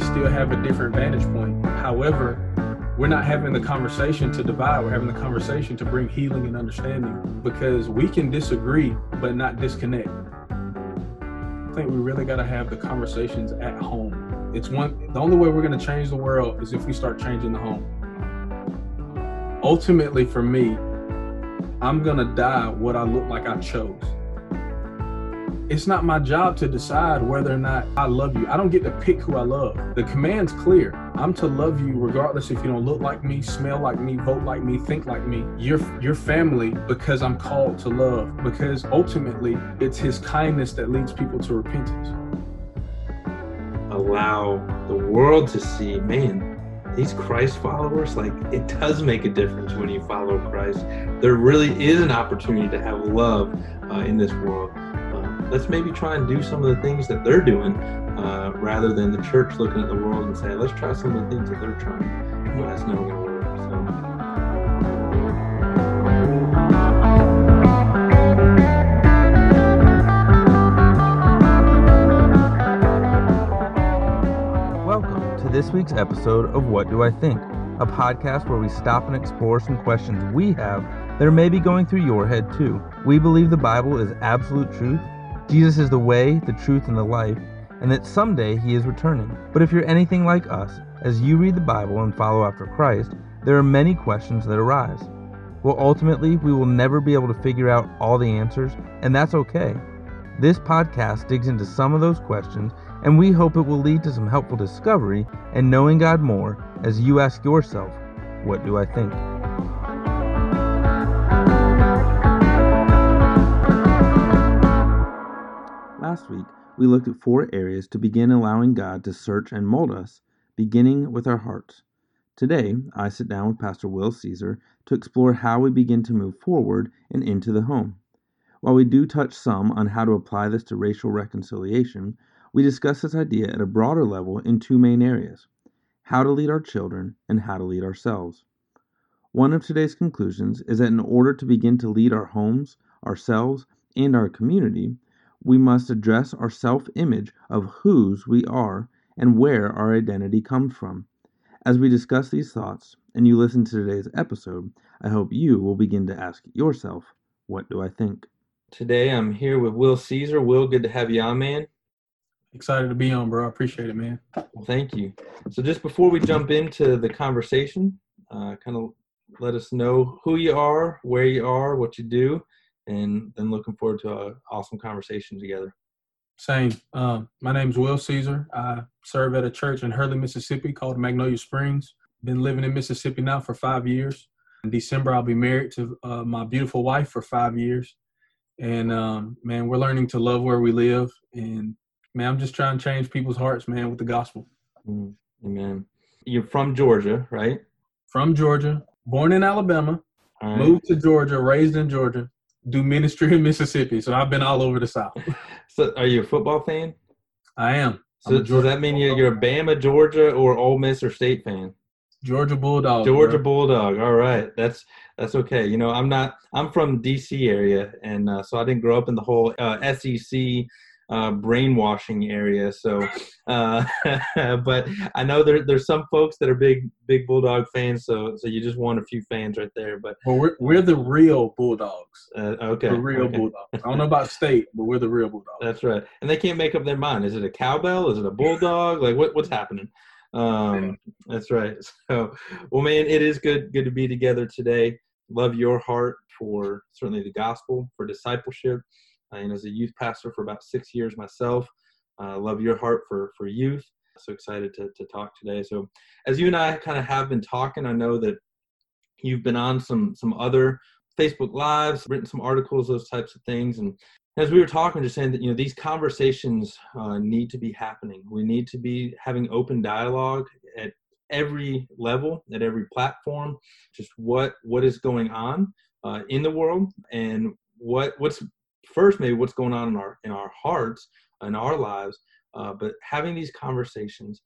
still have a different vantage point. However, we're not having the conversation to divide. We're having the conversation to bring healing and understanding because we can disagree but not disconnect. I think we really got to have the conversations at home. It's one the only way we're going to change the world is if we start changing the home. Ultimately for me, I'm going to die what I look like I chose it's not my job to decide whether or not I love you. I don't get to pick who I love. The command's clear. I'm to love you regardless if you don't look like me, smell like me, vote like me, think like me. You're your family because I'm called to love. Because ultimately, it's His kindness that leads people to repentance. Allow the world to see, man, these Christ followers, like it does make a difference when you follow Christ. There really is an opportunity to have love uh, in this world let's maybe try and do some of the things that they're doing uh, rather than the church looking at the world and say, let's try some of the things that they're trying. Well, that's never going to work. So. Welcome to this week's episode of What Do I Think, a podcast where we stop and explore some questions we have that are maybe going through your head too. We believe the Bible is absolute truth Jesus is the way, the truth, and the life, and that someday he is returning. But if you're anything like us, as you read the Bible and follow after Christ, there are many questions that arise. Well, ultimately, we will never be able to figure out all the answers, and that's okay. This podcast digs into some of those questions, and we hope it will lead to some helpful discovery and knowing God more as you ask yourself, What do I think? Last week, we looked at four areas to begin allowing God to search and mold us, beginning with our hearts. Today, I sit down with Pastor Will Caesar to explore how we begin to move forward and into the home. While we do touch some on how to apply this to racial reconciliation, we discuss this idea at a broader level in two main areas how to lead our children and how to lead ourselves. One of today's conclusions is that in order to begin to lead our homes, ourselves, and our community, we must address our self image of whose we are and where our identity comes from. As we discuss these thoughts and you listen to today's episode, I hope you will begin to ask yourself, What do I think? Today I'm here with Will Caesar. Will, good to have you on, man. Excited to be on, bro. I appreciate it, man. Well, thank you. So, just before we jump into the conversation, uh, kind of let us know who you are, where you are, what you do, and then looking forward to an awesome conversation together. Same. Um, my name is Will Caesar. I serve at a church in Hurley, Mississippi called Magnolia Springs. Been living in Mississippi now for five years. In December, I'll be married to uh, my beautiful wife for five years. And um, man, we're learning to love where we live. And man, I'm just trying to change people's hearts, man, with the gospel. Mm, amen. You're from Georgia, right? From Georgia, born in Alabama, right. moved to Georgia, raised in Georgia, do ministry in Mississippi, so I've been all over the South. so, are you a football fan? I am. So, does that mean you're, you're a Bama, Georgia, or Ole Miss or State fan? Georgia Bulldog. Georgia bro. Bulldog. All right, that's that's okay. You know, I'm not. I'm from D.C. area, and uh, so I didn't grow up in the whole uh, SEC uh, brainwashing area. So, uh, but I know there, there's some folks that are big big bulldog fans. So so you just won a few fans right there. But well, we're we're the real bulldogs. Uh, okay, the real okay. bulldogs. I don't know about state, but we're the real bulldogs. That's right. And they can't make up their mind. Is it a cowbell? Is it a bulldog? Like what what's happening? Um, that's right. So, well, man, it is good good to be together today. Love your heart for certainly the gospel, for discipleship, and as a youth pastor for about six years myself. Uh, love your heart for for youth. So excited to to talk today. So as you and I kind of have been talking, I know that you've been on some some other Facebook lives, written some articles, those types of things, and as we were talking, just saying that you know these conversations uh, need to be happening. We need to be having open dialogue at every level, at every platform. Just what what is going on uh, in the world, and what what's first maybe what's going on in our in our hearts in our lives uh, but having these conversations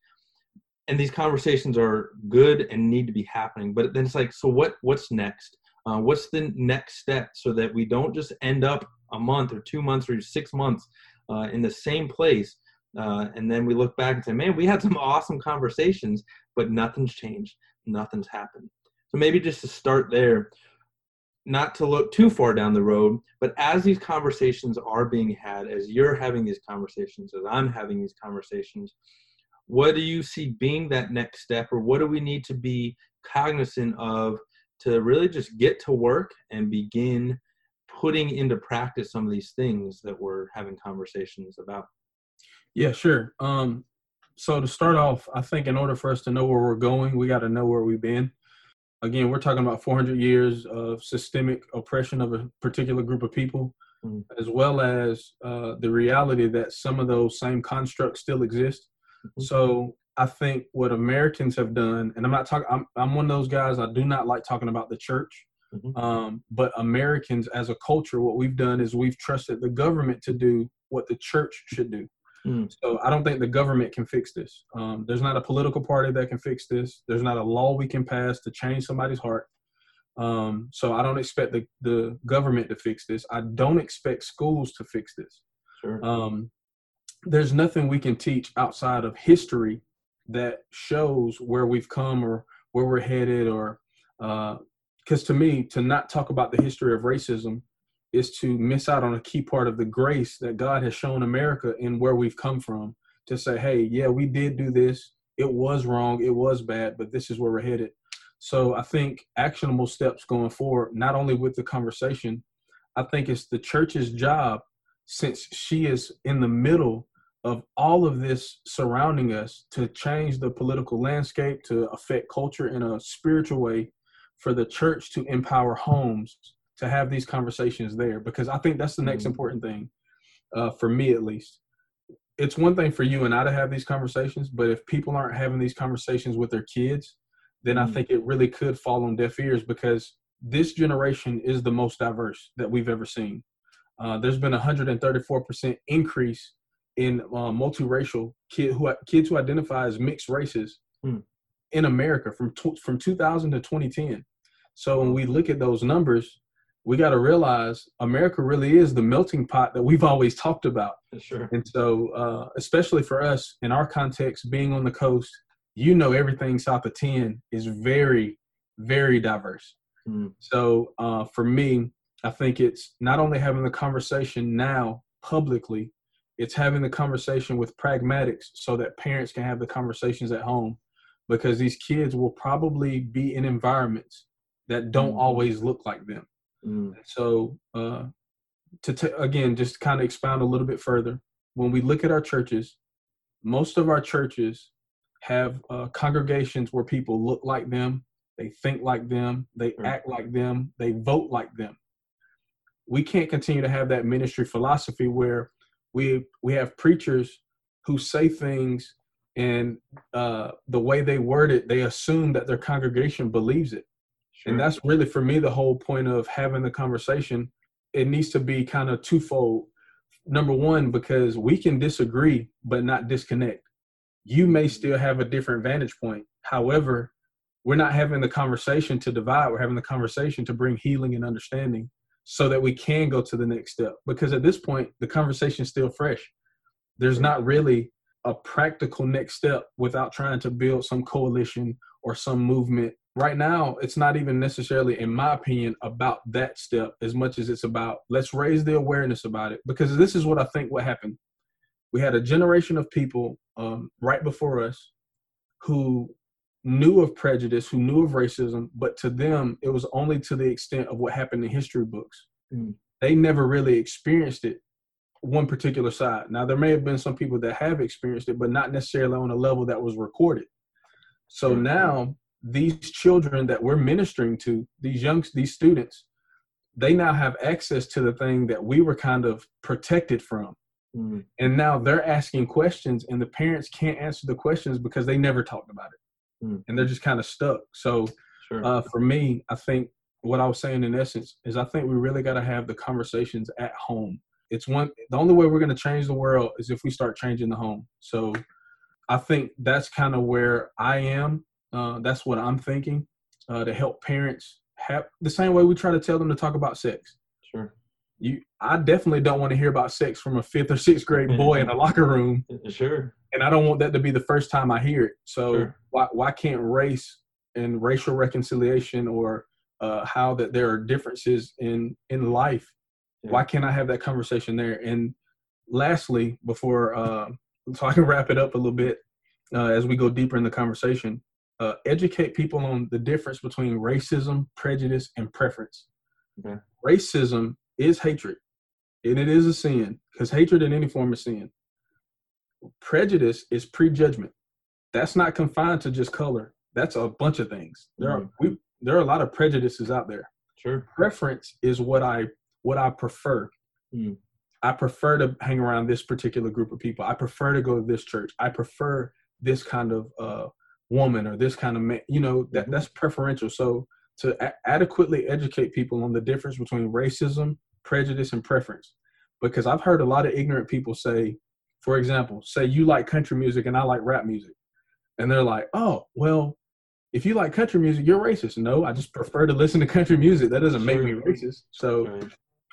and these conversations are good and need to be happening but then it's like so what what's next uh, what's the next step so that we don't just end up a month or two months or six months uh, in the same place uh, and then we look back and say, man, we had some awesome conversations, but nothing's changed, nothing's happened. So maybe just to start there, not to look too far down the road, but as these conversations are being had, as you're having these conversations, as I'm having these conversations, what do you see being that next step, or what do we need to be cognizant of to really just get to work and begin putting into practice some of these things that we're having conversations about? Yeah, sure. Um, so to start off, I think in order for us to know where we're going, we got to know where we've been. Again, we're talking about 400 years of systemic oppression of a particular group of people, mm-hmm. as well as uh, the reality that some of those same constructs still exist. Mm-hmm. So I think what Americans have done, and I'm not talking, I'm, I'm one of those guys, I do not like talking about the church. Mm-hmm. Um, but Americans as a culture, what we've done is we've trusted the government to do what the church should do. Mm. So I don't think the government can fix this. Um, there's not a political party that can fix this. There's not a law we can pass to change somebody's heart. Um, so I don't expect the, the government to fix this. I don't expect schools to fix this. Sure. Um, there's nothing we can teach outside of history that shows where we've come or where we're headed or because uh, to me to not talk about the history of racism is to miss out on a key part of the grace that God has shown America in where we've come from to say, hey, yeah, we did do this. It was wrong. It was bad, but this is where we're headed. So I think actionable steps going forward, not only with the conversation, I think it's the church's job since she is in the middle of all of this surrounding us to change the political landscape, to affect culture in a spiritual way, for the church to empower homes to have these conversations there because I think that's the next mm-hmm. important thing uh, for me at least. It's one thing for you and I to have these conversations, but if people aren't having these conversations with their kids, then mm-hmm. I think it really could fall on deaf ears because this generation is the most diverse that we've ever seen. Uh, there's been a 134% increase in uh, multiracial kid who kids who identify as mixed races mm. in America from from 2000 to 2010. So when we look at those numbers, we got to realize America really is the melting pot that we've always talked about. Sure. And so, uh, especially for us in our context, being on the coast, you know, everything south of 10 is very, very diverse. Mm. So, uh, for me, I think it's not only having the conversation now publicly, it's having the conversation with pragmatics so that parents can have the conversations at home because these kids will probably be in environments that don't mm. always look like them. Mm. So, uh, to t- again, just kind of expound a little bit further, when we look at our churches, most of our churches have uh, congregations where people look like them, they think like them, they mm. act like them, they vote like them. We can't continue to have that ministry philosophy where we we have preachers who say things and uh, the way they word it, they assume that their congregation believes it. Sure. And that's really for me the whole point of having the conversation. It needs to be kind of twofold. Number one, because we can disagree but not disconnect. You may mm-hmm. still have a different vantage point. However, we're not having the conversation to divide. We're having the conversation to bring healing and understanding so that we can go to the next step. Because at this point, the conversation is still fresh. There's not really a practical next step without trying to build some coalition or some movement right now it's not even necessarily in my opinion about that step as much as it's about let's raise the awareness about it. Because this is what i think what happened. We had a generation of people um, right before us who knew of prejudice who knew of racism but to them it was only to the extent of what happened in history books. Mm. they never really experienced it one particular side. Now there may have been some people that have experienced it but not necessarily on a level that was recorded. So now these children that we're ministering to, these young these students, they now have access to the thing that we were kind of protected from. Mm. And now they're asking questions and the parents can't answer the questions because they never talked about it. Mm. And they're just kind of stuck. So sure. uh, for me, I think what I was saying in essence is I think we really got to have the conversations at home. It's one the only way we're going to change the world is if we start changing the home. So I think that's kind of where I am uh, that's what I'm thinking uh, to help parents have the same way we try to tell them to talk about sex. Sure. you I definitely don't want to hear about sex from a fifth or sixth grade boy in a locker room. Sure. And I don't want that to be the first time I hear it. So Sure. why why can't race and racial reconciliation or uh, how that there are differences in in life? Yeah. Why can't I have that conversation there? And lastly, before uh, so I can wrap it up a little bit uh, as we go deeper in the conversation, uh, educate people on the difference between racism, prejudice, and preference. Okay. Racism is hatred, and it is a sin because hatred in any form is sin. Prejudice is prejudgment. That's not confined to just color. That's a bunch of things. There are we, there are a lot of prejudices out there. Sure. Preference is what I what I prefer. Hmm. I prefer to hang around this particular group of people. I prefer to go to this church. I prefer this kind of uh, woman or this kind of man. You know that mm-hmm. that's preferential. So to a- adequately educate people on the difference between racism, prejudice, and preference, because I've heard a lot of ignorant people say, for example, say you like country music and I like rap music, and they're like, oh well, if you like country music, you're racist. No, I just prefer to listen to country music. That doesn't make me racist. So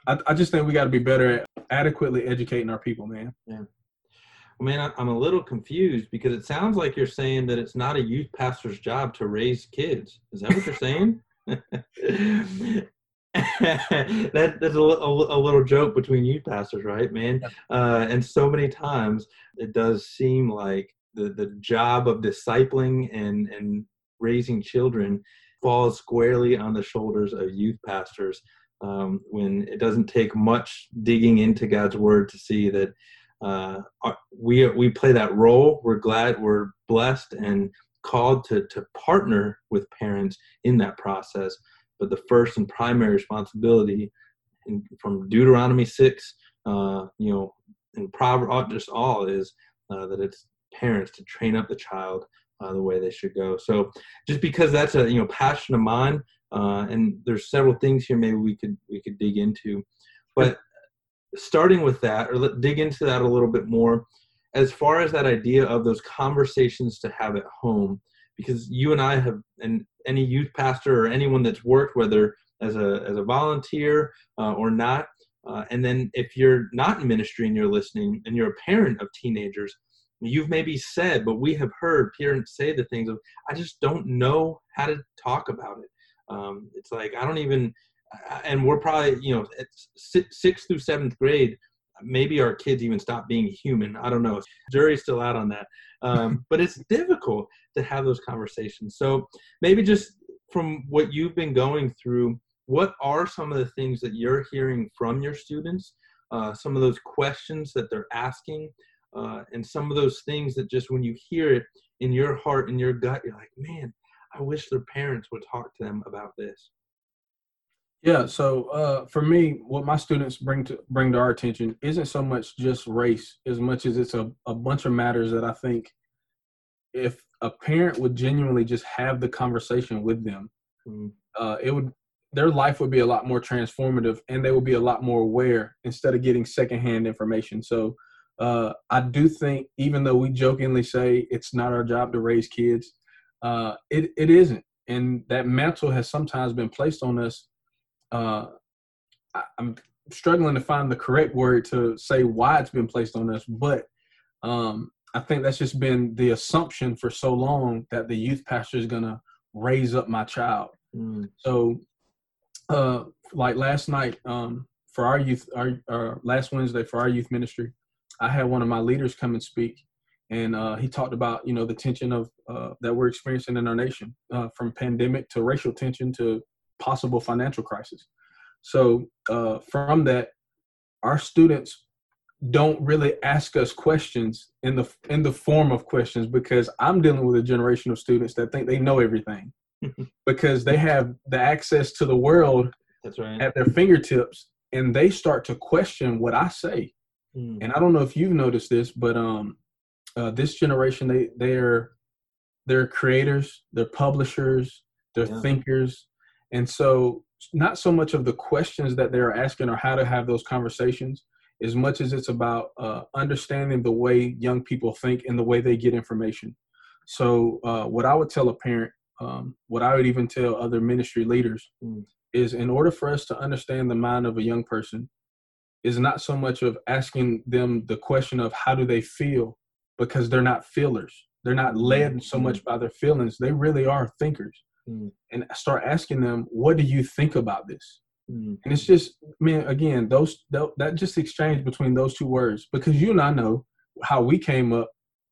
I, I just think we got to be better at adequately educating our people, man. Well, man, I'm a little confused because it sounds like you're saying that it's not a youth pastor's job to raise kids. Is that what you're saying? that, that's a, a, a little joke between youth pastors, right, man? Uh, and so many times it does seem like the, the job of discipling and, and raising children falls squarely on the shoulders of youth pastors um, when it doesn't take much digging into God's word to see that uh, we we play that role. We're glad we're blessed and called to to partner with parents in that process. But the first and primary responsibility in, from Deuteronomy six, uh, you know, and Proverbs, just all is uh, that it's parents to train up the child uh, the way they should go. So just because that's a you know passion of mine, uh, and there's several things here maybe we could we could dig into, but starting with that or let dig into that a little bit more as far as that idea of those conversations to have at home because you and i have and any youth pastor or anyone that's worked whether as a as a volunteer uh, or not uh, and then if you're not in ministry and you're listening and you're a parent of teenagers you've maybe said but we have heard parents say the things of i just don't know how to talk about it. Um, it's like i don't even and we're probably you know at sixth through seventh grade maybe our kids even stop being human. I don't know. Jury's still out on that. Um, but it's difficult to have those conversations. So maybe just from what you've been going through what are some of the things that you're hearing from your students? Uh, some of those questions that they're asking uh, and some of those things that just when you hear it in your heart in your gut you're like man i wish their parents would talk to them about this Yeah. So uh, for me, what my students bring to bring to our attention isn't so much just race, as much as it's a, a bunch of matters that I think if a parent would genuinely just have the conversation with them, Mm, uh, it would their life would be a lot more transformative, and they would be a lot more aware instead of getting secondhand information. So uh, I do think, even though we jokingly say it's not our job to raise kids, uh, it it isn't, and that mantle has sometimes been placed on us uh, I, I'm struggling to find the correct word to say why it's been placed on us, but um, I think that's just been the assumption for so long that the youth pastor is going to raise up my child. mm, So, uh, like last night, um, for our youth, our, our last Wednesday for our youth ministry, I had one of my leaders come and speak, and uh, he talked about you know the tension of uh, that we're experiencing in our nation, uh, from pandemic to racial tension to possible financial crisis. So uh, from that, our students don't really ask us questions in the in the form of questions because I'm dealing with a generation of students that think they know everything because they have the access to the world that's right at their fingertips and they start to question what I say. Mm, And I don't know if you've noticed this, but um, uh, this generation they they're they're creators, they're publishers, they're Yeah. thinkers, and so not so much of the questions that they're asking or how to have those conversations, as much as it's about uh, understanding the way young people think and the way they get information. So uh, what I would tell a parent, um, what I would even tell other ministry leaders, Mm. is in order for us to understand the mind of a young person, is not so much of asking them the question of how do they feel because they're not feelers. They're not led so much by their feelings. They really are thinkers. Mm. And start asking them, what do you think about this? Mm. And it's just, man, again, those tho- that just exchange between those two words, because you and I know how we came up.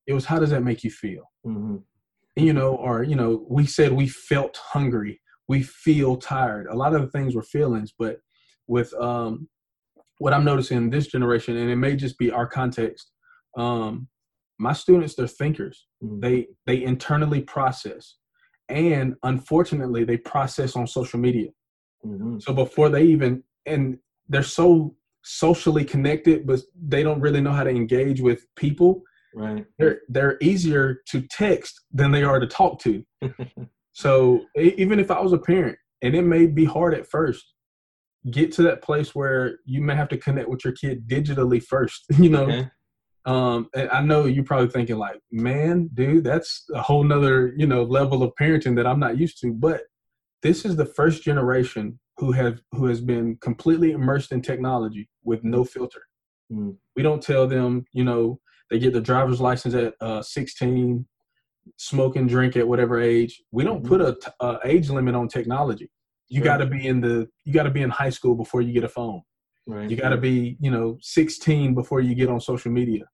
It was how does that make you feel? Mhm. And, you know, or you know, we said we felt hungry, we feel tired. A lot of the things were feelings, but with um, what I'm noticing in this generation, and it may just be our context. Um, my students, they're thinkers. Mm. They they internally process, and unfortunately, they process on social media. Mhm. So before they even and they're so socially connected, but they don't really know how to engage with people. Right. They're they're easier to text than they are to talk to. so even if I was a parent, and it may be hard at first, get to that place where you may have to connect with your kid digitally first. You know, Okay. Um, and I know you're probably thinking like, man, dude, that's a whole nother, you know, level of parenting that I'm not used to. But this is the first generation who have who has been completely immersed in technology with no filter. Mm. We don't tell them, you know, they get the driver's license at uh, 16, smoke and drink at whatever age. We don't put a, t- a age limit on technology. You Sure. got to be in the you got to be in high school before you get a phone. Right. You got to be, you know, 16 before you get on social media.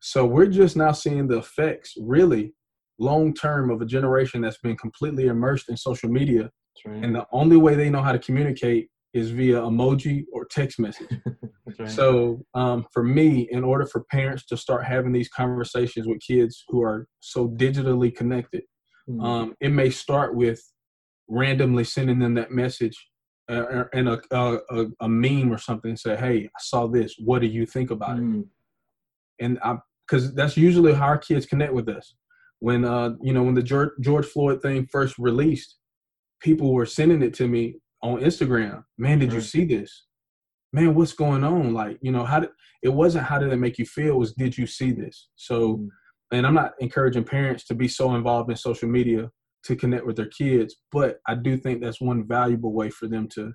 So we're just now seeing the effects, really, long term, of a generation that's been completely immersed in social media, right. and the only way they know how to communicate is via emoji or text message. Right. So um, for me, in order for parents to start having these conversations with kids who are so digitally connected, Mm. um, it may start with randomly sending them that message uh, and a, a, a, meme or something. Say, hey, I saw this. What do you think about it? Mm. And I, because that's usually how our kids connect with us. When uh, you know, when the George, George Floyd thing first released, people were sending it to me on Instagram. Man, did you see this? Man, what's going on? Like, you know, how did it wasn't how did it make you feel? It was did you see this? So Mm. and I'm not encouraging parents to be so involved in social media to connect with their kids, but I do think that's one valuable way for them to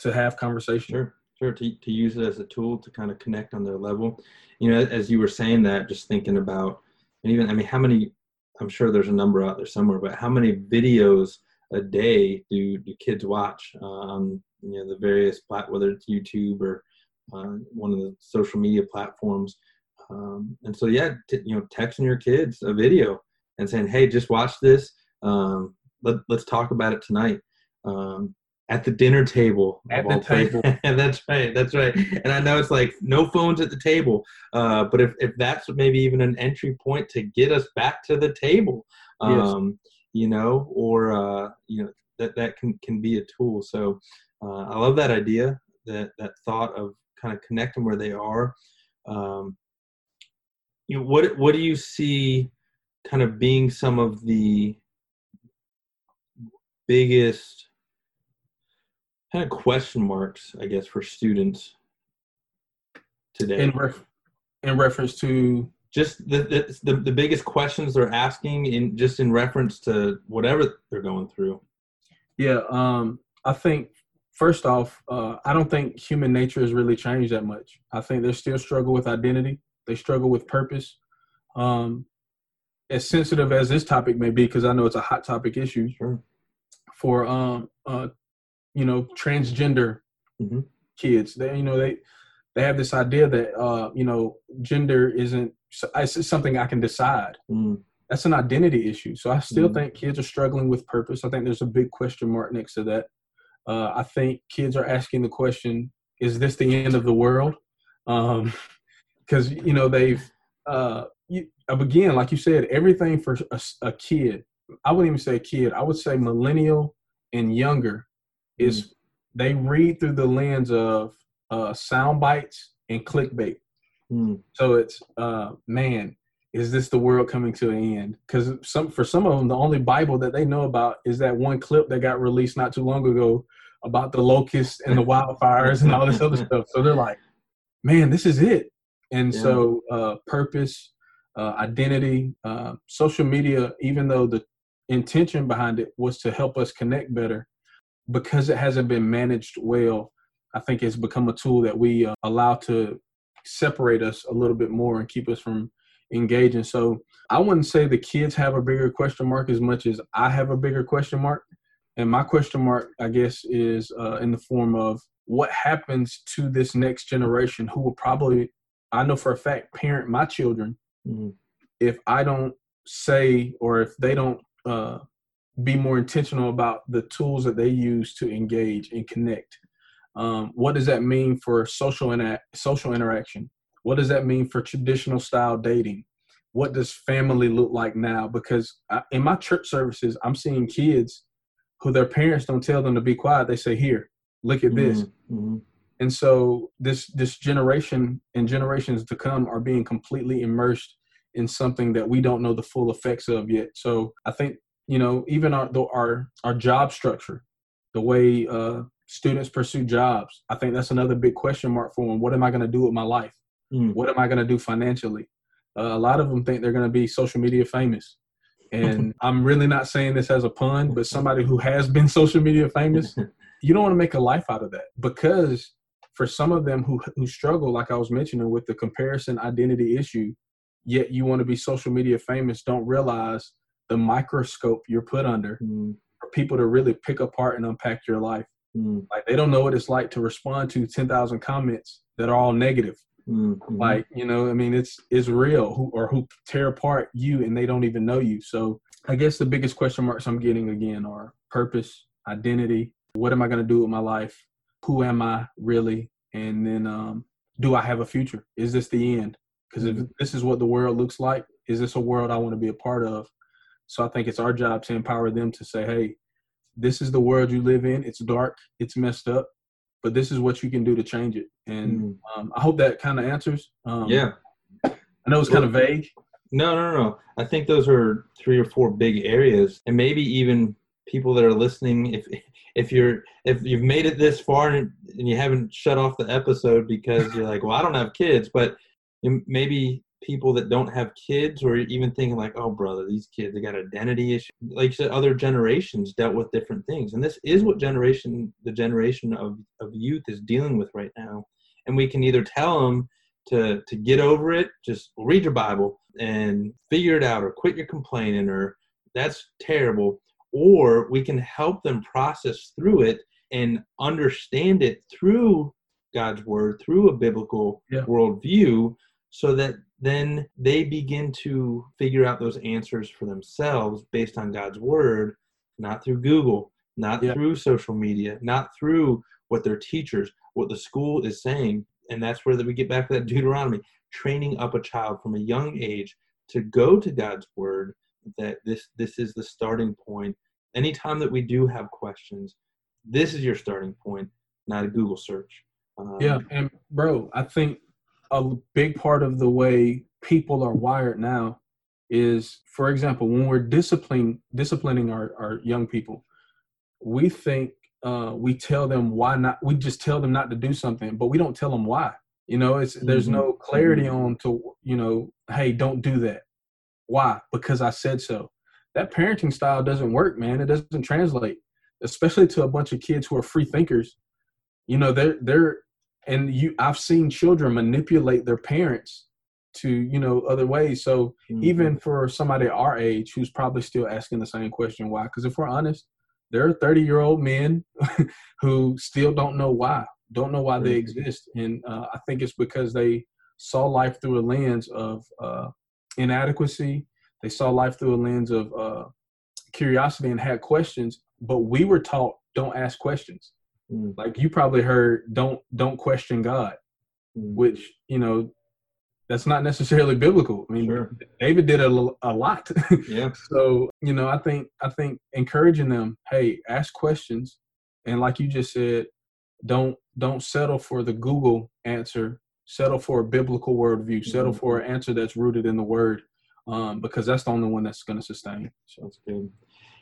to have conversation. Sure, sure. To, to use it as a tool to kind of connect on their level. You know, as you were saying that, just thinking about, and even, I mean, how many, I'm sure there's a number out there somewhere, but how many videos a day do, do kids watch uh, on, you know, the various, plat- whether it's YouTube or uh, one of the social media platforms. Um, and so, yeah, t- you know, texting your kids a video and saying, hey, just watch this. Um, let, let's talk about it tonight. Um, at the dinner table. At the table. that's right. That's right. And I know it's like no phones at the table, uh, but if, if that's maybe even an entry point to get us back to the table, Yes. um, you know, or uh, you know that that can can be a tool. So uh, I love that idea, that that thought of kind of connecting where they are. Um, you know, what what do you see kind of being some of the biggest kind of question marks, I guess, for students today? In ref- in reference to just the, the the the biggest questions they're asking in just in reference to whatever they're going through. Yeah, um, I think first off, uh, I don't think human nature has really changed that much. I think they still struggle with identity. They struggle with purpose. Um, as sensitive as this topic may be, because I know it's a hot topic issue Sure. for um, uh, you know transgender Mhm. kids. They you know they they have this idea that uh, you know gender isn't it's something I can decide Mm, that's an identity issue. So I still Mhm. think kids are struggling with purpose. I think there's a big question mark next to that. Uh, I think kids are asking the question, "Is this the end of the world?" Because you know they've uh, you, again, like you said, everything for a kid. I wouldn't even say a kid. I would say millennial and younger is they read through the lens of uh, sound bites and clickbait. mm, So it's uh man, is this the world coming to an end? Because some for some of them, the only Bible that they know about is that one clip that got released not too long ago about the locusts and the wildfires and all this other stuff. So they're like, man, this is it. And Yeah. so uh purpose, uh identity, uh social media, even though the intention behind it was to help us connect better, because it hasn't been managed well, I think it's become a tool that we uh, allow to separate us a little bit more and keep us from engaging. So I wouldn't say the kids have a bigger question mark as much as I have a bigger question mark. And my question mark, I guess, is uh, in the form of what happens to this next generation who will probably, I know for a fact, parent my children mm-hmm. if I don't say or if they don't uh, be more intentional about the tools that they use to engage and connect. Um, what does that mean for social inter- social interaction? What does that mean for traditional style dating? What does family look like now? Because I, in my church services, I'm seeing kids who their parents don't tell them to be quiet. They say, "Here, look at this." Mm-hmm. mm-hmm. And so this this generation and generations to come are being completely immersed in something that we don't know the full effects of yet. So I think you know even our our our job structure, the way uh, students pursue jobs, I think that's another big question mark for them. What am I going to do with my life? Mm. What am I going to do financially? Uh, a lot of them think they're going to be social media famous. And I'm really not saying this as a pun, but somebody who has been social media famous, you don't want to make a life out of that because for some of them who who struggle, like I was mentioning, with the comparison identity issue, yet you want to be social media famous, don't realize the microscope you're put under mm. for people to really pick apart and unpack your life. Mm. Like they don't know what it's like to respond to ten thousand comments that are all negative. Mm-hmm. Like you know, I mean, it's it's real. Who or who tear apart you and they don't even know you. So I guess the biggest question marks I'm getting again are purpose, identity. What am I going to do with my life? Who am I really? And then, um, do I have a future? Is this the end? Because if mm-hmm. this is what the world looks like, is this a world I want to be a part of? So I think it's our job to empower them to say, hey, this is the world you live in. It's dark, it's messed up, but this is what you can do to change it. And mm. um, I hope that kind of answers. Um, yeah. I know it's kind of vague. No, no, no. I think those are three or four big areas, and maybe even people that are listening, if if you're if you've made it this far and, and you haven't shut off the episode because you're like, well, I don't have kids, but maybe people that don't have kids or even thinking like oh brother these kids they got identity issues like said other generations dealt with different things and this is what generation the generation of, of youth is dealing with right now and we can either tell them to to get over it just read your bible and figure it out or quit your complaining or that's terrible or we can help them process through it and understand it through god's word through a biblical yeah. worldview so that then they begin to figure out those answers for themselves based on God's word, not through Google, not yeah. through social media, not through what their teachers, what the school is saying. And that's where we get back to that Deuteronomy, training up a child from a young age to go to God's word, that this this is the starting point. Anytime that we do have questions, this is your starting point, not a Google search. Um, yeah, and bro, I think a big part of the way people are wired now is, for example, when we're disciplining disciplining our, our young people, we think uh, we tell them why not. We just tell them not to do something, but we don't tell them why. You know, it's there's mm-hmm. no clarity mm-hmm. on to you know, hey, don't do that. Why? Because I said so. That parenting style doesn't work, man. It doesn't translate, especially to a bunch of kids who are free thinkers. You know, they're they're and you i've seen children manipulate their parents to you know other ways. So mm-hmm. even for somebody our age who's probably still asking the same question why? Because if we're honest there are 30 year old men who still don't know why don't know why mm-hmm. they exist. And uh, i think it's because they saw life through a lens of uh, inadequacy. They saw life through a lens of uh, curiosity and had questions but we were taught don't ask questions Mm. Like you probably heard, don't don't question God, mm. which you know that's not necessarily biblical. I mean, sure. David did a, a lot. Yeah. so you know, I think I think encouraging them, hey, ask questions, and like you just said, don't don't settle for the Google answer. Settle for a biblical worldview. Mm-hmm. Settle for an answer that's rooted in the Word, um, because that's the only one that's going to sustain. So that's good.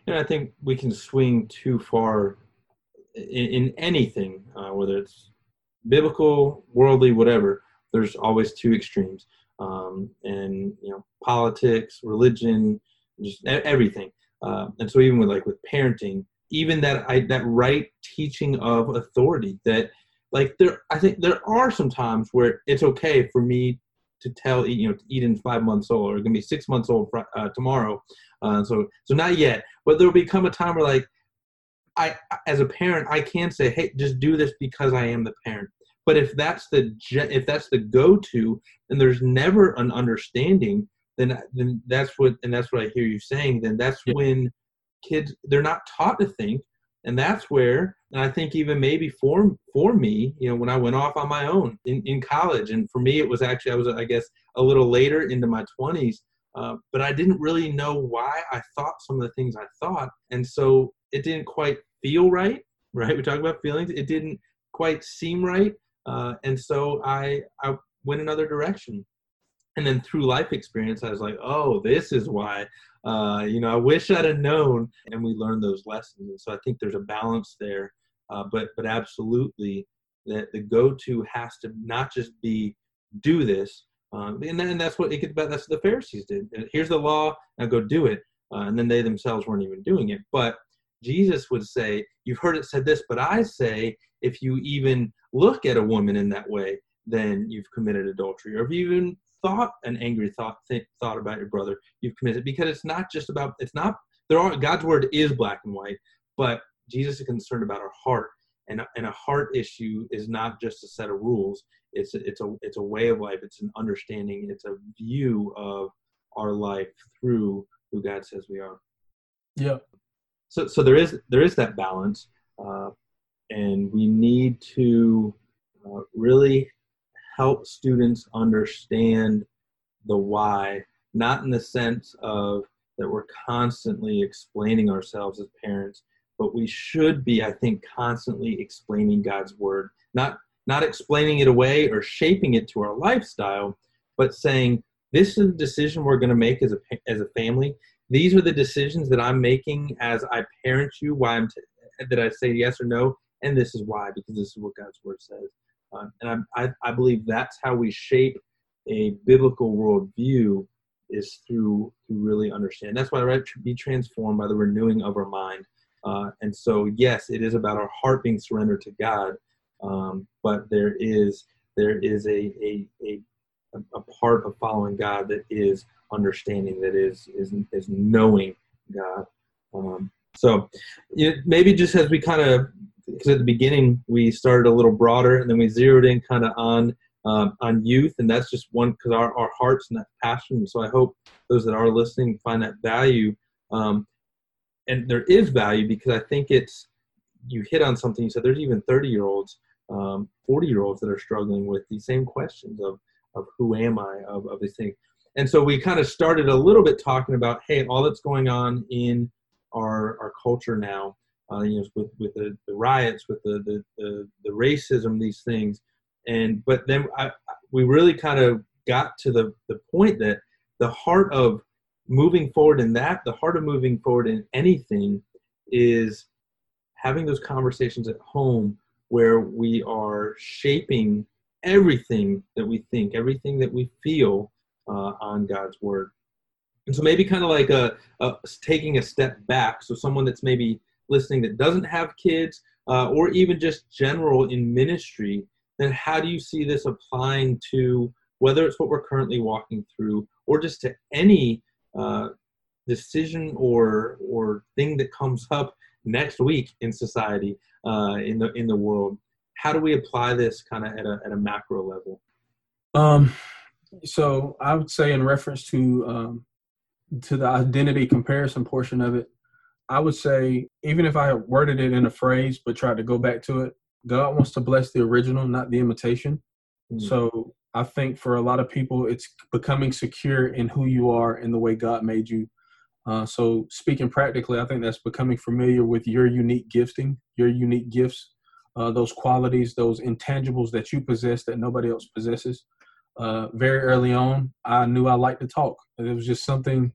And I think we can swing too far in, in anything, uh, whether it's biblical, worldly, whatever, there's always two extremes. Um, and you know, politics, religion, just everything. Uh, and so even with like with parenting, even that I, that right teaching of authority that like there i think there are some times where it's okay for me to tell you know eden's five months old or gonna be six months old uh, tomorrow uh, so so not yet but there'll become a time where like i as a parent i can say hey just do this because i am the parent but if that's the if that's the go-to and there's never an understanding then then that's what and that's what i hear you saying then that's yeah. when kids they're not taught to think and that's where and i think even maybe for for me you know when i went off on my own in, in college and for me it was actually i was i guess a little later into my 20s uh, but i didn't really know why i thought some of the things i thought and so it didn't quite feel right right we talk about feelings it didn't quite seem right uh, and so i i went another direction and then through life experience i was like oh this is why uh, you know, I wish I'd have known, and we learned those lessons. And so I think there's a balance there, uh, but but absolutely that the go-to has to not just be do this, um, and that's what it gets about. That's what the Pharisees did. Here's the law, now go do it, uh, and then they themselves weren't even doing it. But Jesus would say, "You've heard it said this, but I say, if you even look at a woman in that way, then you've committed adultery, or if you even thought an angry thought th- thought about your brother, you've committed because it's not just about it's not there are God's word is black and white, but Jesus is concerned about our heart. And, and a heart issue is not just a set of rules. It's it's a it's a way of life. It's an understanding. It's a view of our life through who God says we are. Yeah. So so there is there is that balance, uh, and we need to uh, really help students understand the why, not in the sense of that we're constantly explaining ourselves as parents, but we should be, I think, constantly explaining God's word, not not explaining it away or shaping it to our lifestyle, but saying this is the decision we're going to make as a as a family. These are the decisions that I'm making as I parent you. Why I'm t- that I say yes or no, and this is why because this is what God's word says. Uh, and I, I, I believe that's how we shape a biblical worldview is through through really understand. That's why I write be transformed by the renewing of our mind. Uh, and so, yes, it is about our heart being surrendered to God, um, but there is there is a, a a a part of following God that is understanding, that is is is knowing God. Um, so, maybe just as we kind of because at the beginning we started a little broader and then we zeroed in kind of on um, on youth and that's just one because our, our hearts and that passion so i hope those that are listening find that value um, and there is value because i think it's you hit on something you said there's even 30 year olds um, 40 year olds that are struggling with these same questions of of who am i of, of these things and so we kind of started a little bit talking about hey all that's going on in our our culture now uh, you know, with with the, the riots, with the, the, the the racism, these things, and but then I, we really kind of got to the the point that the heart of moving forward in that, the heart of moving forward in anything, is having those conversations at home where we are shaping everything that we think, everything that we feel uh, on God's word. And so maybe kind of like a, a, taking a step back. So someone that's maybe listening that doesn't have kids uh, or even just general in ministry, then how do you see this applying to whether it's what we're currently walking through or just to any uh, decision or or thing that comes up next week in society uh, in the in the world? How do we apply this kind of at a at a macro level? Um, so I would say in reference to um, to the identity comparison portion of it, I would say, even if I worded it in a phrase but tried to go back to it, God wants to bless the original, not the imitation. Mm-hmm. So I think for a lot of people, it's becoming secure in who you are and the way God made you. Uh, so speaking practically, I think that's becoming familiar with your unique gifting, your unique gifts, uh, those qualities, those intangibles that you possess that nobody else possesses. Uh, very early on, I knew I liked to talk. It was just something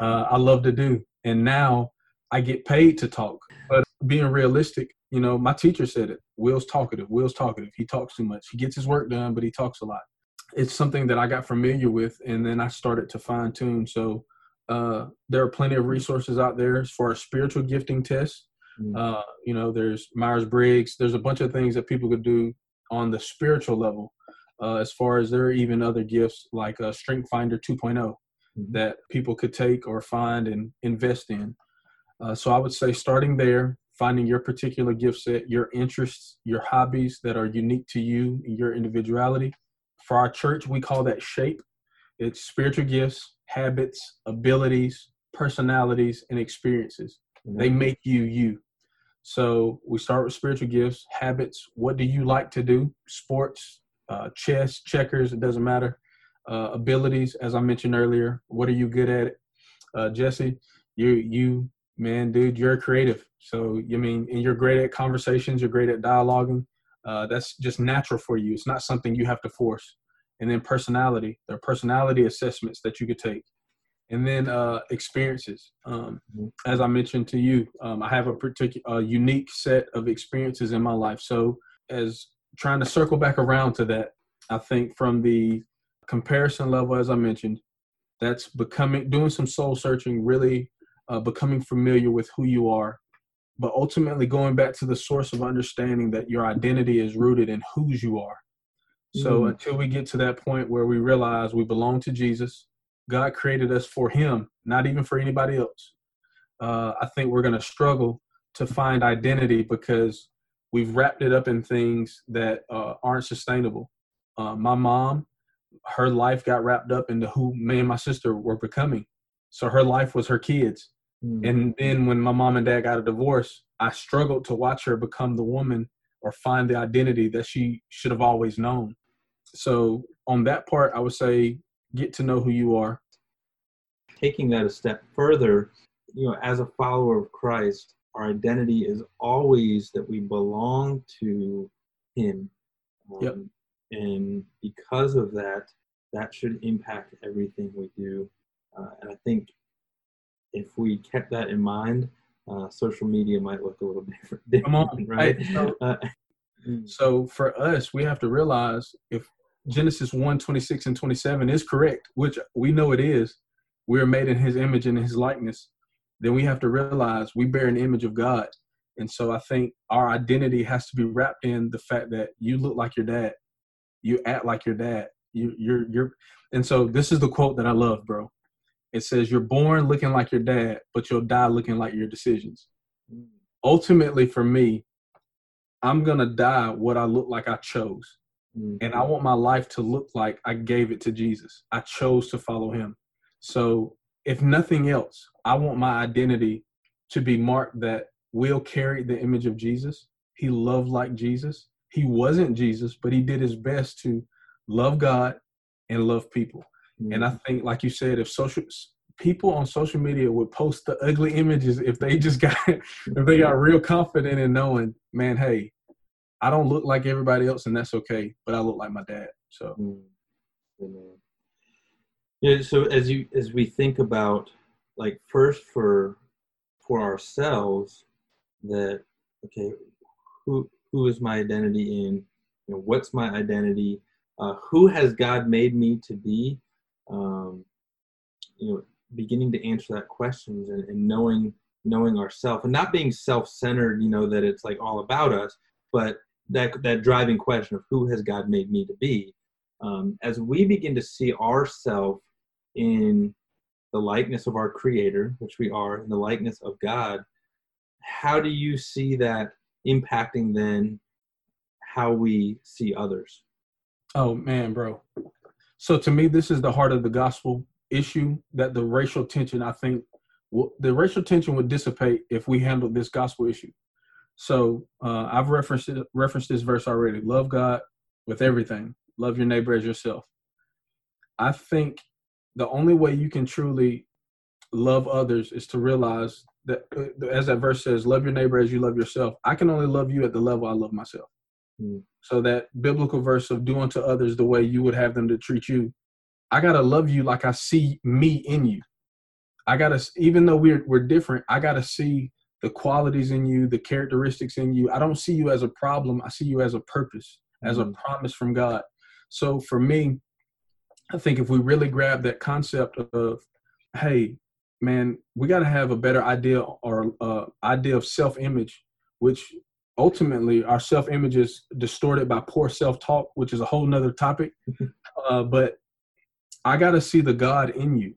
uh, I love to do. And now I get paid to talk. But being realistic, you know, my teacher said it. Will's talkative. Will's talkative. He talks too much. He gets his work done, but he talks a lot. It's something that I got familiar with, and then I started to fine tune. So uh, there are plenty of resources out there as far as spiritual gifting tests. Mm-hmm. Uh, you know, there's Myers Briggs. There's a bunch of things that people could do on the spiritual level. Uh, as far as there are even other gifts like a Strength Finder 2.0 mm-hmm. that people could take or find and invest in. Uh, so I would say starting there, finding your particular gift set, your interests, your hobbies that are unique to you, and your individuality. For our church, we call that shape. It's spiritual gifts, habits, abilities, personalities, and experiences. Mm-hmm. They make you you. So we start with spiritual gifts, habits. What do you like to do? Sports, uh, chess, checkers, it doesn't matter. Uh, abilities, as I mentioned earlier, what are you good at? Uh, Jesse, you you man, dude, you're creative. So you mean, and you're great at conversations. You're great at dialoguing. Uh, that's just natural for you. It's not something you have to force. And then personality. There are personality assessments that you could take. And then uh, experiences. Um, mm-hmm. As I mentioned to you, um, I have a particular, unique set of experiences in my life. So as trying to circle back around to that, I think from the comparison level, as I mentioned, that's becoming doing some soul searching, really uh, becoming familiar with who you are, but ultimately going back to the source of understanding that your identity is rooted in whose you are. So mm. until we get to that point where we realize we belong to Jesus, God created us for Him, not even for anybody else. Uh, I think we're going to struggle to find identity because we've wrapped it up in things that uh, aren't sustainable. Uh, my mom, her life got wrapped up into who me and my sister were becoming. So her life was her kids. Mm-hmm. And then when my mom and dad got a divorce, I struggled to watch her become the woman or find the identity that she should have always known. So on that part, I would say get to know who you are. Taking that a step further, you know, as a follower of Christ, our identity is always that we belong to Him. Um, yep. And because of that, that should impact everything we do. Uh, and I think if we kept that in mind, uh, social media might look a little different. different Come on, right? so, uh, so, for us, we have to realize if Genesis 1 26 and 27 is correct, which we know it is, we are made in his image and his likeness then we have to realize we bear an image of God. And so I think our identity has to be wrapped in the fact that you look like your dad, you act like your dad. You, you're, you're, and so this is the quote that I love, bro. It says, "You're born looking like your dad, but you'll die looking like your decisions." Mm. Ultimately, for me, I'm gonna die what I look like I chose, mm. and I want my life to look like I gave it to Jesus. I chose to follow Him. So if nothing else, I want my identity to be marked that Will carried the image of Jesus. He loved like Jesus. He wasn't Jesus, but he did his best to love God and love people. Mm-hmm. And I think, like you said, if social people on social media would post the ugly images, if they just got if they got real confident in knowing, man, hey, I don't look like everybody else, and that's okay, but I look like my dad. So. Mm-hmm. Yeah. So as you as we think about like first for for ourselves that okay who who is my identity in you know what's my identity uh, who has god made me to be um, you know beginning to answer that questions and, and knowing knowing ourselves and not being self-centered you know that it's like all about us but that that driving question of who has god made me to be um, as we begin to see ourselves in the likeness of our creator, which we are, in the likeness of God, how do you see that impacting then how we see others? Oh man, bro. So to me, this is the heart of the gospel issue that the racial tension, I think, the racial tension would dissipate if we handled this gospel issue. So uh, I've referenced referenced this verse already. Love God with everything. Love your neighbor as yourself. I think the only way you can truly love others is to realize that uh, as that verse says love your neighbor as you love yourself i can only love you at the level i love myself mm. so that biblical verse of do unto others the way you would have them to treat you i gotta love you like i see me in you i gotta even though we're we're different i gotta see the qualities in you the characteristics in you i don't see you as a problem i see you as a purpose mm. as a mm. promise from god so for me I think if we really grab that concept of, hey, man, we got to have a better idea or uh, idea of self-image, which ultimately our self-image is distorted by poor self-talk which is a whole nother topic. Uh, but i got to see the god in you.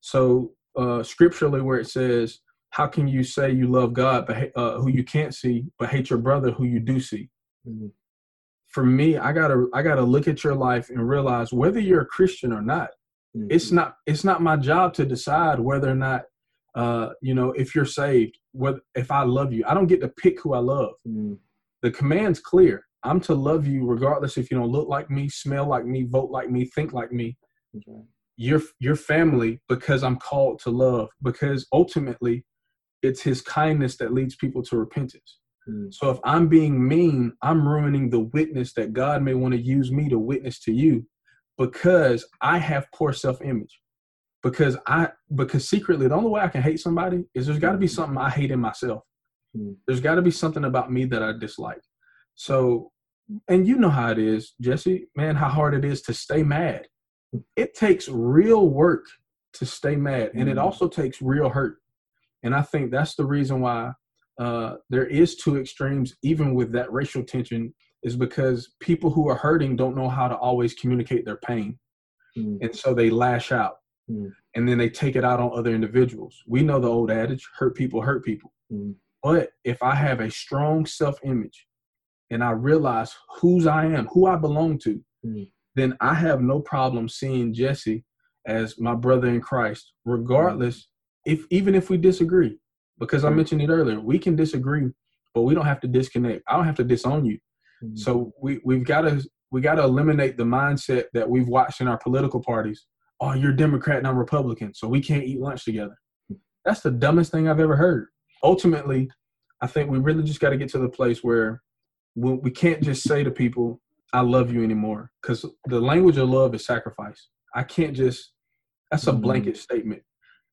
So uh, scripturally where it says how can you say you love god but uh, who you can't see but hate your brother who you do see? Mm-hmm. For me i gotta i gotta look at your life and realize whether you're a christian or not mm-hmm. it's not it's not my job to decide whether or not uh, you know, if you're saved, what if I love you, I don't get to pick who I love. Mm. The command's clear. I'm to love you regardless if you don't look like me, smell like me, vote like me, think like me. Okay. Your your family because I'm called to love because ultimately it's his kindness that leads people to repentance. Mm. So if I'm being mean, I'm ruining the witness that God may want to use me to witness to you because I have poor self-image because I because secretly the only way I can hate somebody is there's got to be mm-hmm. something I hate in myself. Mm-hmm. There's got to be something about me that I dislike. So, and you know how it is, Jesse, man, how hard it is to stay mad. It takes real work to stay mad, and it also takes real hurt. And I think that's the reason why uh, there is two extremes, even with that racial tension, is because people who are hurting don't know how to always communicate their pain, mm-hmm. and so they lash out mm. and then they take it out on other individuals. We know the old adage, hurt people hurt people. Mm. But if I have a strong self image and I realize whose I am, who I belong to, mm. then I have no problem seeing Jesse as my brother in Christ, regardless if even if we disagree. Because I mentioned it earlier, we can disagree, but we don't have to disconnect. I don't have to disown you. So we, we've got to we got to eliminate the mindset that we've watched in our political parties oh, you're Democrat and I'm Republican, so we can't eat lunch together. That's the dumbest thing I've ever heard. Ultimately, I think we really just got to get to the place where we can't just say to people, I love you anymore, because the language of love is sacrifice. I can't just, that's a mm-hmm. blanket mm-hmm. statement.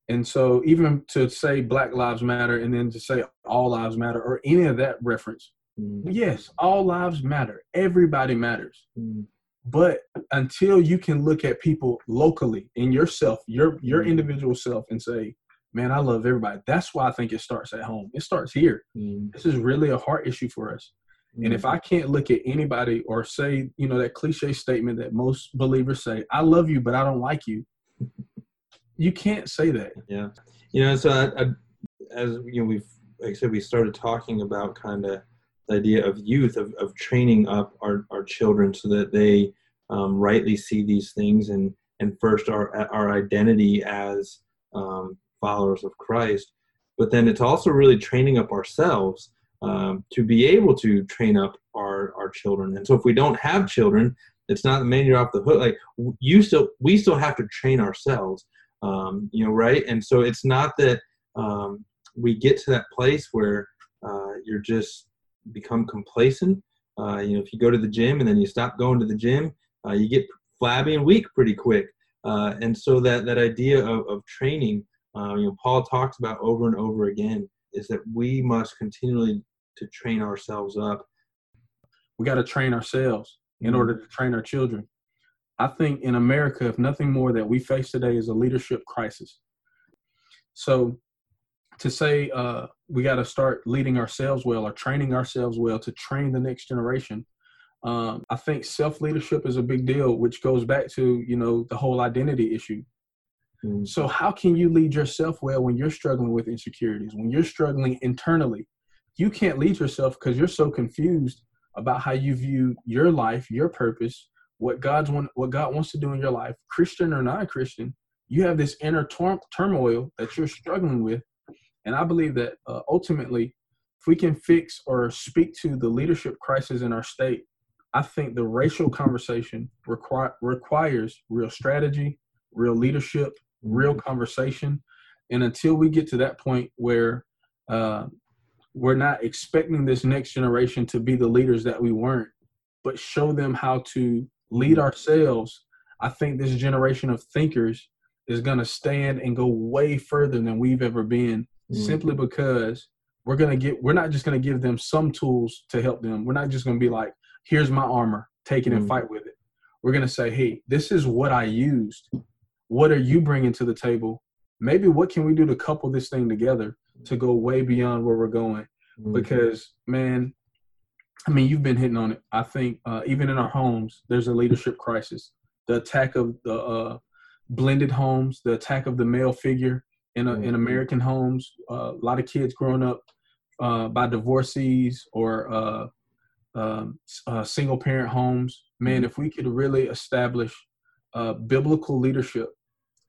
And so, even to say Black Lives Matter and then to say all lives matter or any of that reference, mm-hmm. yes, all lives matter. Everybody matters. Mm-hmm. But until you can look at people locally in yourself, your your mm-hmm. individual self, and say, "Man, I love everybody." That's why I think it starts at home. It starts here. Mm. This is really a heart issue for us. Mm. And if mm-hmm. I can't look at anybody or say, you know, that cliche statement that most believers say, "I love you, but I don't like you," you can't say that. Yeah, you know. So I, I, as you know, we've like I said, we started talking about kind of the idea of youth of, of training up our, our children so that they um, rightly see these things and and first our our identity as um, followers of Christ but then it's also really training up ourselves um, to be able to train up our our children and so if we don't have children it's not the man you're off the hook like you still we still have to train ourselves um, you know right and so it's not that um, we get to that place where uh, you're just become complacent. Uh, you know, if you go to the gym and then you stop going to the gym, uh, you get flabby and weak pretty quick. Uh, and so that that idea of, of training, uh, you know, Paul talks about over and over again, is that we must continually to train ourselves up. We got to train ourselves in order to train our children. I think in America, if nothing more, that we face today is a leadership crisis. So to say uh, we got to start leading ourselves well or training ourselves well to train the next generation. Um, I think self leadership is a big deal, which goes back to you know the whole identity issue. Mm-hmm. So how can you lead yourself well when you're struggling with insecurities, when you're struggling internally? You can't lead yourself because you're so confused about how you view your life, your purpose, what God's want, what God wants to do in your life, Christian or non-Christian. You have this inner tor- turmoil that you're struggling with and I believe that uh, ultimately, if we can fix or speak to the leadership crisis in our state, I think the racial conversation require, requires real strategy, real leadership, real conversation. And until we get to that point where uh, we're not expecting this next generation to be the leaders that we weren't, but show them how to lead mm-hmm. ourselves, I think this generation of thinkers is going to stand and go way further than we've ever been mm. simply because we're gonna get we're not just gonna give them some tools to help them. We're not just gonna be like, here's my armor, take it mm. and fight with it. We're gonna say, hey, this is what I used. What are you bringing to the table? Maybe what can we do to couple this thing together to go way beyond where we're going? Mm. Because man, I mean, you've been hitting on it. I think uh, even in our homes, there's a leadership crisis. The attack of the uh, blended homes, the attack of the male figure in a, in mm-hmm. American homes. Uh, a lot of kids growing up uh, by divorcees or uh, um, uh, single parent homes. Man, mm-hmm. if we could really establish biblical leadership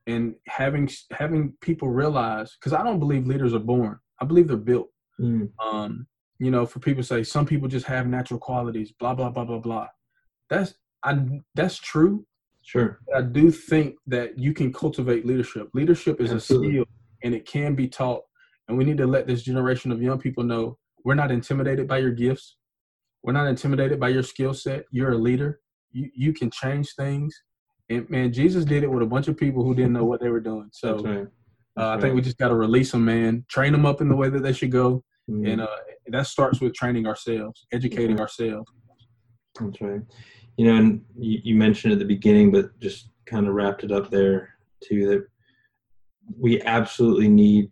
and having having people realize, because I don't believe leaders are born. I believe they're built. Mm. Um, you know, for people say some people just have natural qualities, blah blah blah blah blah. That's I that's true. Sure. I do think that you can cultivate leadership. Leadership is Absolutely. a skill and it can be taught. And we need to let this generation of young people know we're not intimidated by your gifts. We're not intimidated by your skill set. You're a leader. You you can change things. And man, Jesus did it with a bunch of people who didn't know what they were doing. So right. uh, I think we just got to release them, man. Train them up in the way that they should go, mm-hmm. and uh, that starts with training ourselves, educating mm-hmm. ourselves. That's right. You know, and you, you mentioned at the beginning, but just kind of wrapped it up there too. That we absolutely need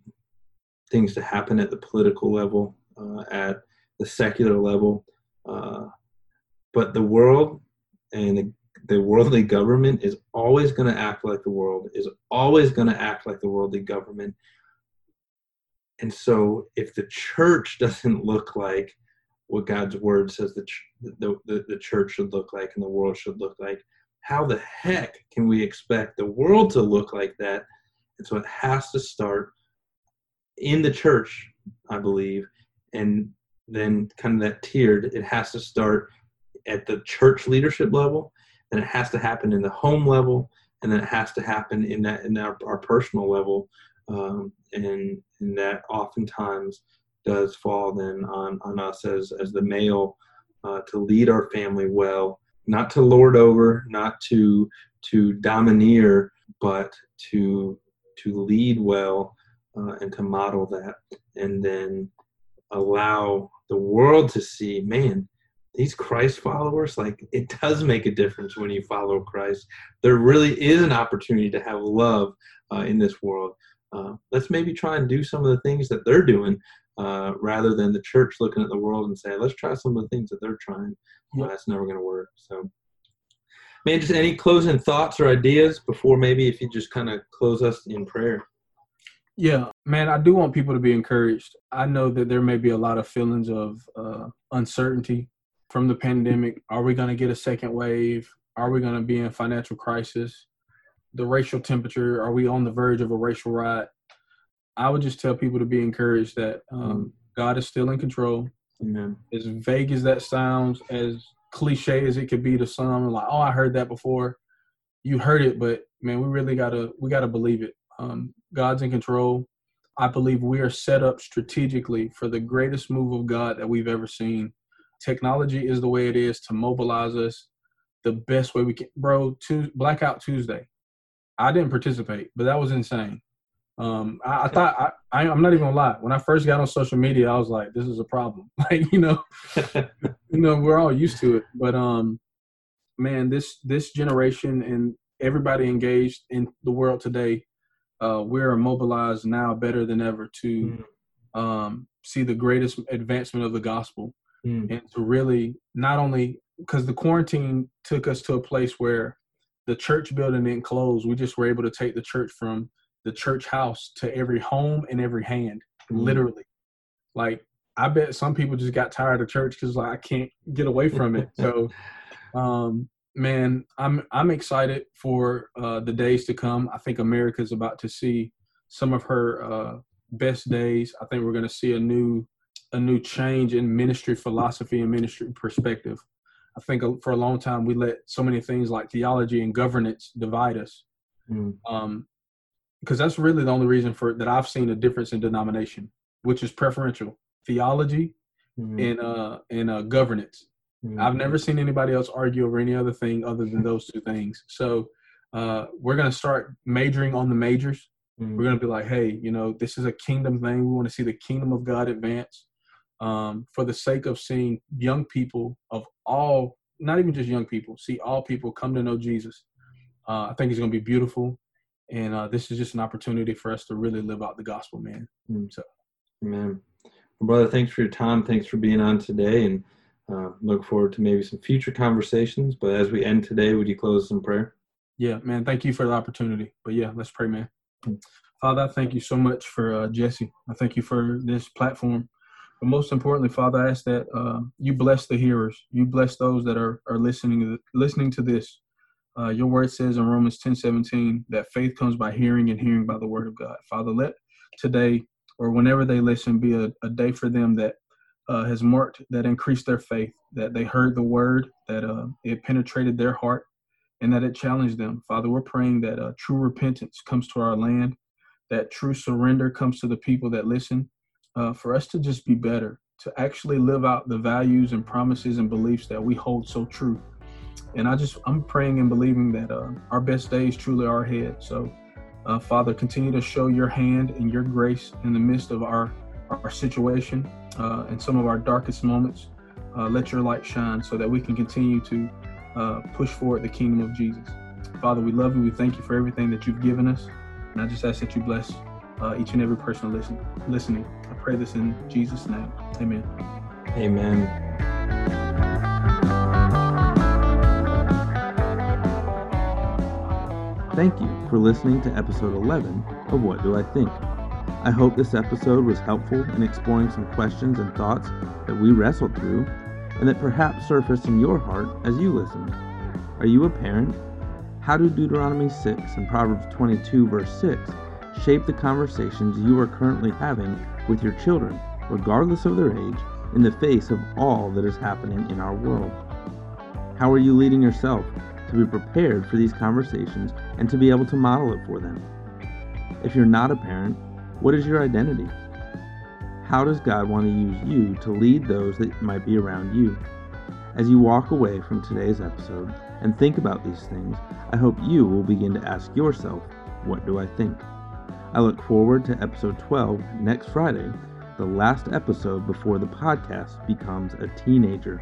things to happen at the political level, uh, at the secular level. Uh, but the world and the, the worldly government is always going to act like the world, is always going to act like the worldly government. And so if the church doesn't look like what God's word says the, the, the, the church should look like and the world should look like, how the heck can we expect the world to look like that? And so it has to start in the church, I believe, and then kind of that tiered, it has to start at the church leadership level, then it has to happen in the home level, and then it has to happen in that in our, our personal level, um, and and that oftentimes does fall then on on us as as the male uh, to lead our family well, not to lord over, not to to domineer, but to to lead well uh, and to model that and then allow the world to see man these christ followers like it does make a difference when you follow christ. There really is an opportunity to have love uh, in this world uh, let's maybe try and do some of the things that they're doing uh, rather than the church looking at the world and say let's try some of the things that they're trying yeah. that's never going to work so Man, just any closing thoughts or ideas before maybe if you just kind of close us in prayer? Yeah, man, I do want people to be encouraged. I know that there may be a lot of feelings of uh, uncertainty from the pandemic. Are we going to get a second wave? Are we going to be in financial crisis? The racial temperature, are we on the verge of a racial riot? I would just tell people to be encouraged that um, God is still in control. Amen. As vague as that sounds, as cliche as it could be to some, like, oh, I heard that before. You heard it, but man, we really gotta we gotta believe it. Um, God's in control. I believe we are set up strategically for the greatest move of God that we've ever seen. Technology is the way it is to mobilize us the best way we can. Bro, Tuesday, Blackout Tuesday. I didn't participate, but that was insane. Um, I, I thought I, I, am not even gonna lie. When I first got on social media, I was like, "This is a problem." Like, you know, you know, we're all used to it. But um, man, this this generation and everybody engaged in the world today, uh, we're mobilized now better than ever to mm. um, see the greatest advancement of the gospel mm. and to really not only because the quarantine took us to a place where the church building didn't close. We just were able to take the church from the church house to every home and every hand, mm literally. Like I bet some people just got tired of church because like I can't get away from it. so, um, man, I'm I'm excited for uh, the days to come. I think America is about to see some of her uh, best days. I think we're going to see a new a new change in ministry philosophy and ministry perspective. I think for a long time we let so many things like theology and governance divide us. Mm. Um, because that's really the only reason for that I've seen a difference in denomination, which is preferential theology mm-hmm. and uh and uh governance. Mm-hmm. I've never seen anybody else argue over any other thing other than those two things. So uh we're gonna start majoring on the majors. Mm-hmm. We're gonna be like, hey, you know, this is a kingdom thing. We want to see the kingdom of God advance. Um, for the sake of seeing young people of all, not even just young people, see all people come to know Jesus. Uh, I think it's gonna be beautiful and uh, this is just an opportunity for us to really live out the gospel, man. Mm. So, Amen. Well, brother, thanks for your time. Thanks for being on today, and uh, look forward to maybe some future conversations. But as we end today, would you close in prayer? Yeah, man. Thank you for the opportunity. But yeah, let's pray, man. Father, I thank you so much for uh, Jesse. I thank you for this platform. But most importantly, Father, I ask that uh, you bless the hearers. You bless those that are, are listening to, listening to this. Uh, your word says in Romans 10 17 that faith comes by hearing and hearing by the word of God. Father, let today or whenever they listen be a, a day for them that uh, has marked that increased their faith, that they heard the word, that uh, it penetrated their heart, and that it challenged them. Father, we're praying that uh, true repentance comes to our land, that true surrender comes to the people that listen, uh, for us to just be better, to actually live out the values and promises and beliefs that we hold so true. And I just, I'm praying and believing that uh, our best days truly are ahead. So, uh, Father, continue to show your hand and your grace in the midst of our, our situation uh, and some of our darkest moments. Uh, let your light shine so that we can continue to uh, push forward the kingdom of Jesus. Father, we love you. We thank you for everything that you've given us. And I just ask that you bless uh, each and every person listen, listening. I pray this in Jesus' name. Amen. Amen. Thank you for listening to episode 11 of What Do I Think? I hope this episode was helpful in exploring some questions and thoughts that we wrestled through and that perhaps surfaced in your heart as you listened. Are you a parent? How do Deuteronomy 6 and Proverbs 22, verse 6, shape the conversations you are currently having with your children, regardless of their age, in the face of all that is happening in our world? How are you leading yourself to be prepared for these conversations and to be able to model it for them. If you're not a parent, what is your identity? How does God want to use you to lead those that might be around you? As you walk away from today's episode and think about these things, I hope you will begin to ask yourself, What do I think? I look forward to episode 12 next Friday, the last episode before the podcast becomes a teenager.